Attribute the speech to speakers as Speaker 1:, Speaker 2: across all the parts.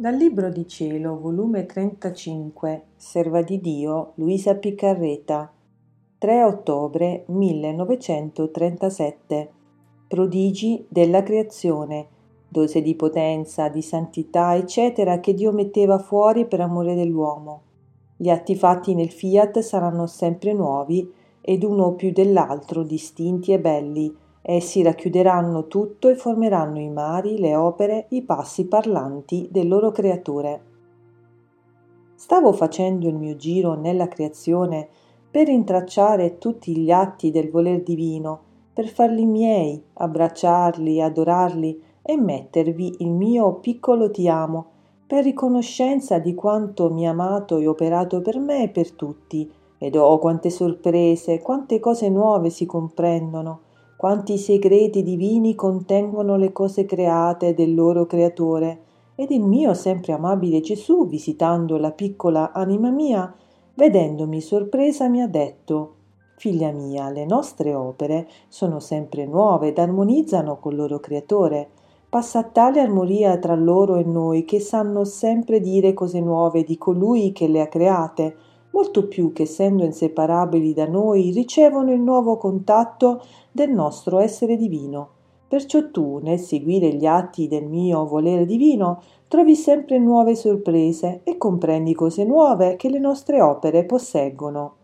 Speaker 1: Dal Libro di Cielo, volume 35, Serva di Dio, Luisa Piccarreta, 3 ottobre 1937. Prodigi della creazione, dose di potenza, di santità, eccetera, che Dio metteva fuori per amore dell'uomo. Gli atti fatti nel fiat saranno sempre nuovi ed uno più dell'altro distinti e belli, Essi racchiuderanno tutto e formeranno i mari, le opere, i passi parlanti del loro creatore. Stavo facendo il mio giro nella creazione per intracciare tutti gli atti del voler divino, per farli miei, abbracciarli, adorarli e mettervi il mio piccolo ti amo, per riconoscenza di quanto mi ha amato e operato per me e per tutti. Ed oh quante sorprese, quante cose nuove si comprendono quanti segreti divini contengono le cose create del loro creatore. Ed il mio sempre amabile Gesù, visitando la piccola anima mia, vedendomi sorpresa, mi ha detto Figlia mia, le nostre opere sono sempre nuove ed armonizzano col loro creatore. Passa tale armonia tra loro e noi che sanno sempre dire cose nuove di colui che le ha create, molto più che essendo inseparabili da noi ricevono il nuovo contatto del nostro essere divino. Perciò tu, nel seguire gli atti del mio volere divino, trovi sempre nuove sorprese e comprendi cose nuove che le nostre opere posseggono.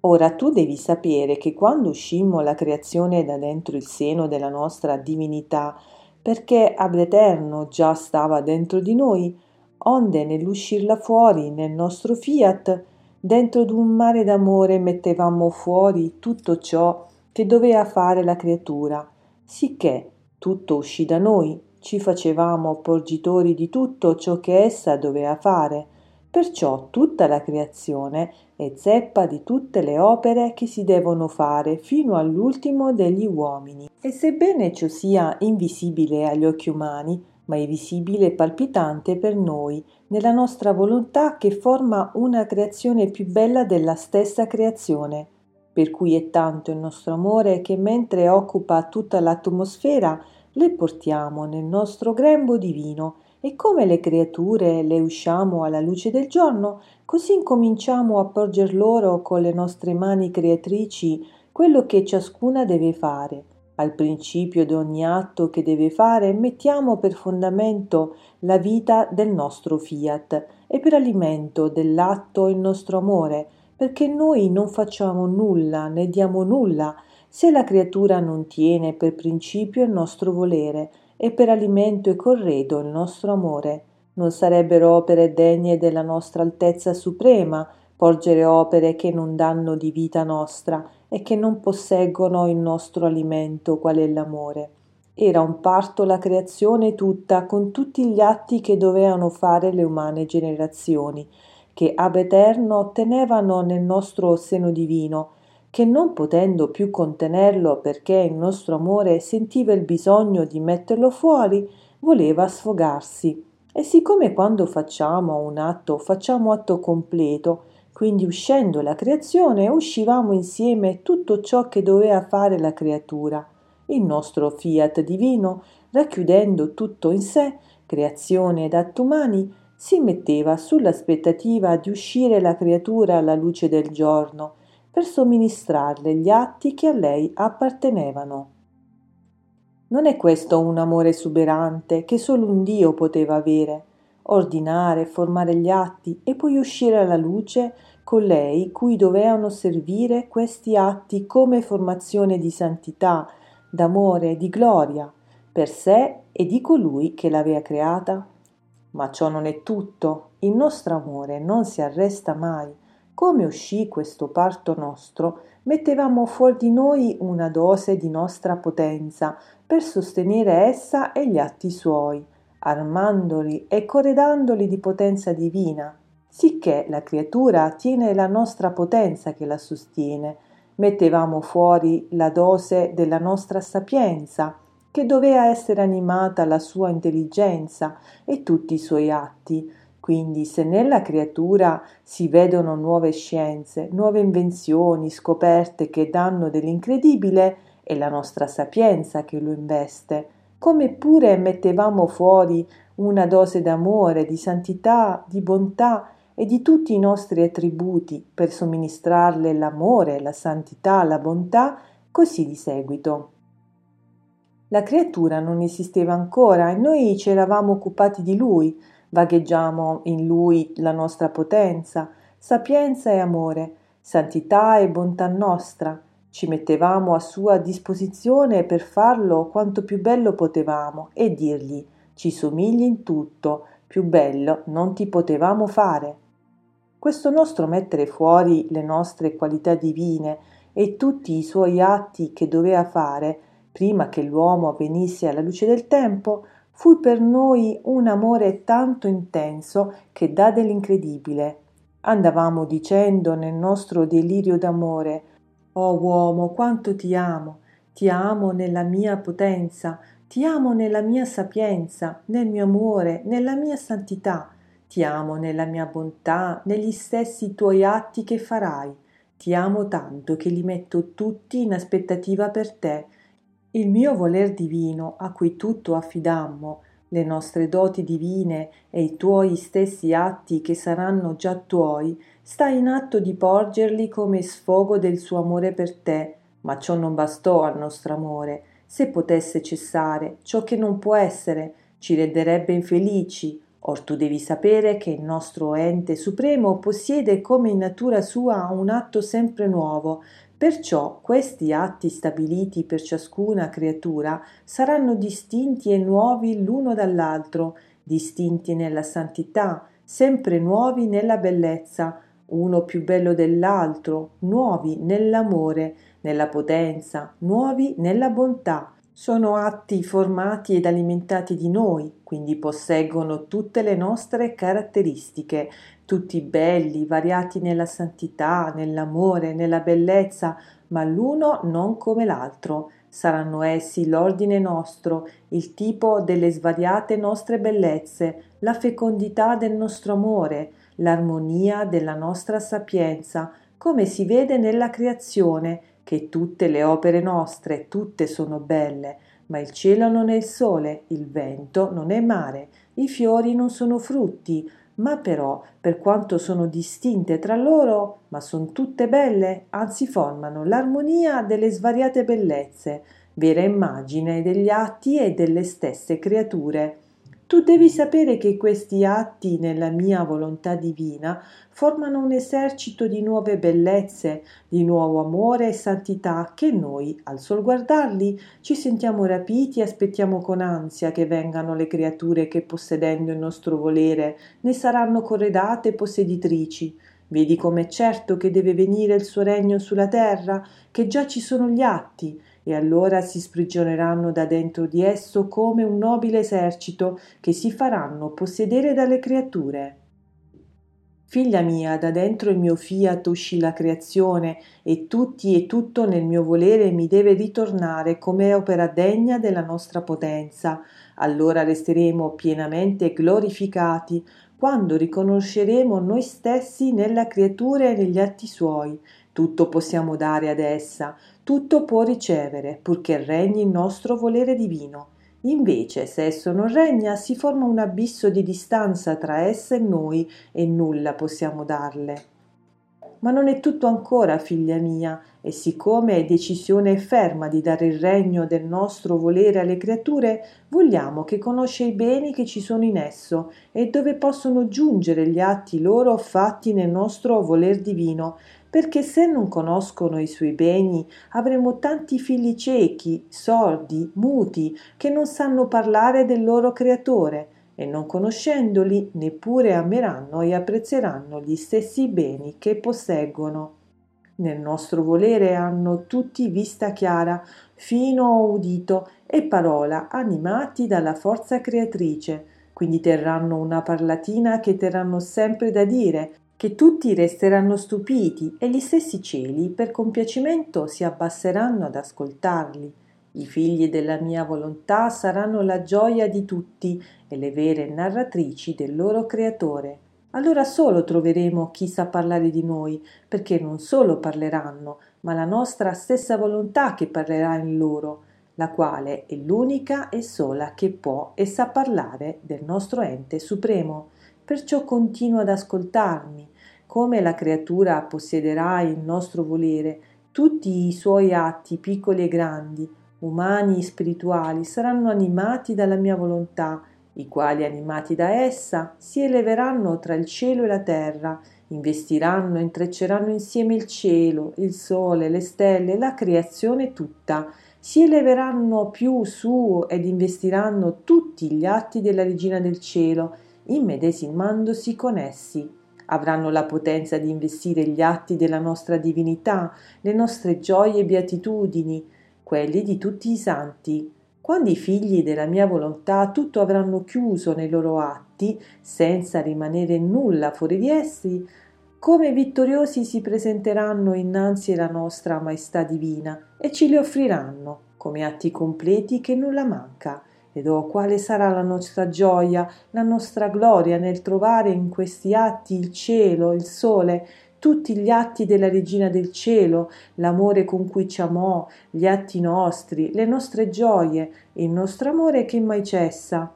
Speaker 1: Ora tu devi sapere che quando uscimmo la creazione da dentro il seno della nostra divinità, perché ab eterno già stava dentro di noi, onde nell'uscirla fuori nel nostro fiat, dentro d'un mare d'amore mettevamo fuori tutto ciò che dovea fare la creatura, sicché tutto uscì da noi, ci facevamo porgitori di tutto ciò che essa doveva fare, perciò tutta la creazione è zeppa di tutte le opere che si devono fare fino all'ultimo degli uomini. E sebbene ciò sia invisibile agli occhi umani, ma è visibile e palpitante per noi, nella nostra volontà che forma una creazione più bella della stessa creazione, per cui è tanto il nostro amore che mentre occupa tutta l'atmosfera le portiamo nel nostro grembo divino e come le creature le usciamo alla luce del giorno, così incominciamo a porger loro con le nostre mani creatrici quello che ciascuna deve fare. Al principio di ogni atto che deve fare mettiamo per fondamento la vita del nostro fiat e per alimento dell'atto il nostro amore, perché noi non facciamo nulla né diamo nulla se la creatura non tiene per principio il nostro volere e per alimento e corredo il nostro amore. Non sarebbero opere degne della nostra altezza suprema porgere opere che non danno di vita nostra e che non posseggono il nostro alimento qual è l'amore. Era un parto la creazione tutta con tutti gli atti che dovevano fare le umane generazioni che ab eterno tenevano nel nostro seno divino, che non potendo più contenerlo perché il nostro amore sentiva il bisogno di metterlo fuori, voleva sfogarsi. E siccome quando facciamo un atto facciamo atto completo, quindi uscendo la creazione uscivamo insieme tutto ciò che doveva fare la creatura, il nostro fiat divino, racchiudendo tutto in sé, creazione ed atti umani, si metteva sull'aspettativa di uscire la creatura alla luce del giorno per somministrarle gli atti che a lei appartenevano. Non è questo un amore esuberante che solo un Dio poteva avere, ordinare, formare gli atti e poi uscire alla luce con lei cui dovevano servire questi atti come formazione di santità, d'amore, di gloria, per sé e di colui che l'aveva creata? Ma ciò non è tutto, il nostro amore non si arresta mai. Come uscì questo parto nostro, mettevamo fuori di noi una dose di nostra potenza per sostenere essa e gli atti suoi, armandoli e corredandoli di potenza divina, sicché la creatura tiene la nostra potenza che la sostiene. Mettevamo fuori la dose della nostra sapienza, che doveva essere animata la sua intelligenza e tutti i suoi atti. Quindi se nella creatura si vedono nuove scienze, nuove invenzioni, scoperte che danno dell'incredibile, è la nostra sapienza che lo investe. come pure mettevamo fuori una dose d'amore, di santità, di bontà e di tutti i nostri attributi per somministrarle l'amore, la santità, la bontà, così di seguito. La creatura non esisteva ancora e noi ci eravamo occupati di lui, vagheggiamo in lui la nostra potenza, sapienza e amore, santità e bontà nostra, ci mettevamo a sua disposizione per farlo quanto più bello potevamo e dirgli ci somigli in tutto, più bello non ti potevamo fare. Questo nostro mettere fuori le nostre qualità divine e tutti i suoi atti che doveva fare prima che l'uomo venisse alla luce del tempo, fu per noi un amore tanto intenso che dà dell'incredibile. Andavamo dicendo nel nostro delirio d'amore Oh uomo, quanto ti amo, ti amo nella mia potenza, ti amo nella mia sapienza, nel mio amore, nella mia santità, ti amo nella mia bontà, negli stessi tuoi atti che farai. Ti amo tanto che li metto tutti in aspettativa per te. Il mio voler divino, a cui tutto affidammo, le nostre doti divine e i tuoi stessi atti che saranno già tuoi, sta in atto di porgerli come sfogo del suo amore per te, ma ciò non bastò al nostro amore. Se potesse cessare ciò che non può essere, ci renderebbe infelici. Or tu devi sapere che il nostro ente supremo possiede come in natura sua un atto sempre nuovo, Perciò questi atti stabiliti per ciascuna creatura saranno distinti e nuovi l'uno dall'altro, distinti nella santità, sempre nuovi nella bellezza, uno più bello dell'altro, nuovi nell'amore, nella potenza, nuovi nella bontà. Sono atti formati ed alimentati di noi, quindi posseggono tutte le nostre caratteristiche, tutti belli, variati nella santità, nell'amore, nella bellezza, ma l'uno non come l'altro. Saranno essi l'ordine nostro, il tipo delle svariate nostre bellezze, la fecondità del nostro amore, l'armonia della nostra sapienza, come si vede nella creazione, che tutte le opere nostre, tutte sono belle, ma il cielo non è il sole, il vento non è mare, i fiori non sono frutti, ma però, per quanto sono distinte tra loro, ma son tutte belle, anzi formano l'armonia delle svariate bellezze, vera immagine degli atti e delle stesse creature. Tu devi sapere che questi atti nella mia volontà divina formano un esercito di nuove bellezze, di nuovo amore e santità che noi, al sol guardarli, ci sentiamo rapiti e aspettiamo con ansia che vengano le creature che, possedendo il nostro volere, ne saranno corredate posseditrici. Vedi com'è certo che deve venire il suo regno sulla terra, che già ci sono gli atti, e allora si sprigioneranno da dentro di esso come un nobile esercito che si faranno possedere dalle creature. Figlia mia, da dentro il mio fiat uscì la creazione e tutti e tutto nel mio volere mi deve ritornare come opera degna della nostra potenza. Allora resteremo pienamente glorificati quando riconosceremo noi stessi nella creatura e negli atti suoi. Tutto possiamo dare ad essa, tutto può ricevere, purché regni il nostro volere divino. Invece, se esso non regna, si forma un abisso di distanza tra essa e noi e nulla possiamo darle. Ma non è tutto ancora, figlia mia, e siccome è decisione ferma di dare il regno del nostro volere alle creature, vogliamo che conosce i beni che ci sono in esso e dove possono giungere gli atti loro fatti nel nostro voler divino, perché se non conoscono i suoi beni avremo tanti figli ciechi, sordi, muti, che non sanno parlare del loro creatore e non conoscendoli neppure ameranno e apprezzeranno gli stessi beni che posseggono. Nel nostro volere hanno tutti vista chiara, fino udito e parola animati dalla forza creatrice, quindi terranno una parlatina che terranno sempre da dire, che tutti resteranno stupiti e gli stessi cieli per compiacimento si abbasseranno ad ascoltarli. I figli della mia volontà saranno la gioia di tutti e le vere narratrici del loro creatore. Allora solo troveremo chi sa parlare di noi, perché non solo parleranno, ma la nostra stessa volontà che parlerà in loro. la quale è l'unica e sola che può e sa parlare del nostro ente supremo. Perciò continua ad ascoltarmi, come la creatura possederà il nostro volere, tutti i suoi atti, piccoli e grandi, umani e spirituali, saranno animati dalla mia volontà, i quali, animati da essa, si eleveranno tra il cielo e la terra, investiranno, intrecceranno insieme il cielo, il sole, le stelle, la creazione tutta, si eleveranno più su ed investiranno tutti gli atti della regina del cielo, immedesimandosi con essi. Avranno la potenza di investire gli atti della nostra divinità, le nostre gioie e beatitudini, quelli di tutti i santi. Quando i figli della mia volontà tutto avranno chiuso nei loro atti, senza rimanere nulla fuori di essi, come vittoriosi si presenteranno innanzi alla nostra maestà divina e ci li offriranno come atti completi che nulla manca. Ed oh, quale sarà la nostra gioia, la nostra gloria nel trovare in questi atti il cielo, il sole, tutti gli atti della Regina del Cielo, l'amore con cui ci amò, gli atti nostri, le nostre gioie, il nostro amore che mai cessa.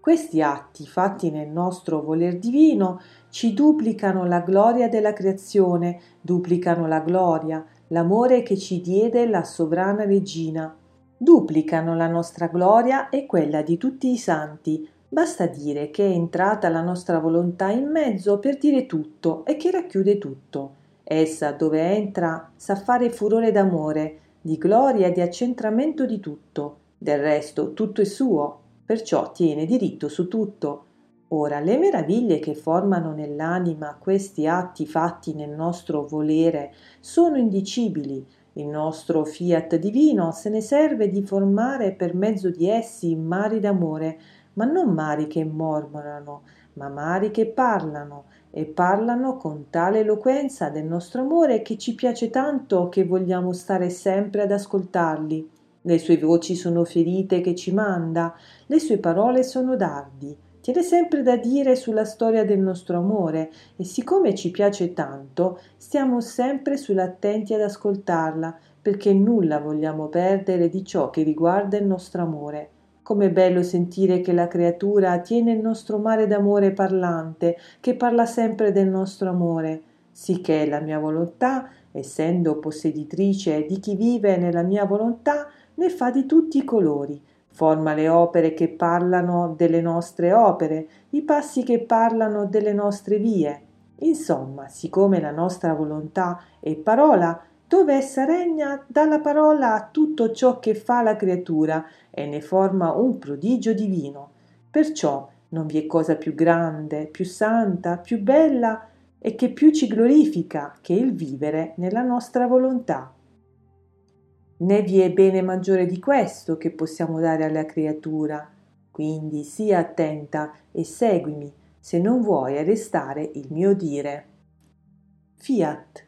Speaker 1: Questi atti, fatti nel nostro voler divino, ci duplicano la gloria della creazione, duplicano la gloria, l'amore che ci diede la sovrana regina. Duplicano la nostra gloria e quella di tutti i santi, Basta dire che è entrata la nostra volontà in mezzo per dire tutto e che racchiude tutto. Essa, dove entra, sa fare furore d'amore, di gloria e di accentramento di tutto. Del resto, tutto è suo, perciò tiene diritto su tutto. Ora, le meraviglie che formano nell'anima questi atti fatti nel nostro volere sono indicibili. Il nostro fiat divino se ne serve di formare per mezzo di essi mari d'amore, ma non mari che mormorano, ma mari che parlano, e parlano con tale eloquenza del nostro amore che ci piace tanto che vogliamo stare sempre ad ascoltarli. Le sue voci sono ferite che ci manda, le sue parole sono dardi. Tiene sempre da dire sulla storia del nostro amore e siccome ci piace tanto, stiamo sempre sull'attenti ad ascoltarla, perché nulla vogliamo perdere di ciò che riguarda il nostro amore. Com'è bello sentire che la creatura tiene il nostro mare d'amore parlante, che parla sempre del nostro amore, sicché la mia volontà, essendo posseditrice di chi vive nella mia volontà, ne fa di tutti i colori, forma le opere che parlano delle nostre opere, i passi che parlano delle nostre vie. Insomma, siccome la nostra volontà è parola, dove essa regna dalla parola a tutto ciò che fa la creatura e ne forma un prodigio divino. Perciò non vi è cosa più grande, più santa, più bella e che più ci glorifica che il vivere nella nostra volontà. Né vi è bene maggiore di questo che possiamo dare alla creatura. Quindi sia attenta e seguimi se non vuoi arrestare il mio dire. Fiat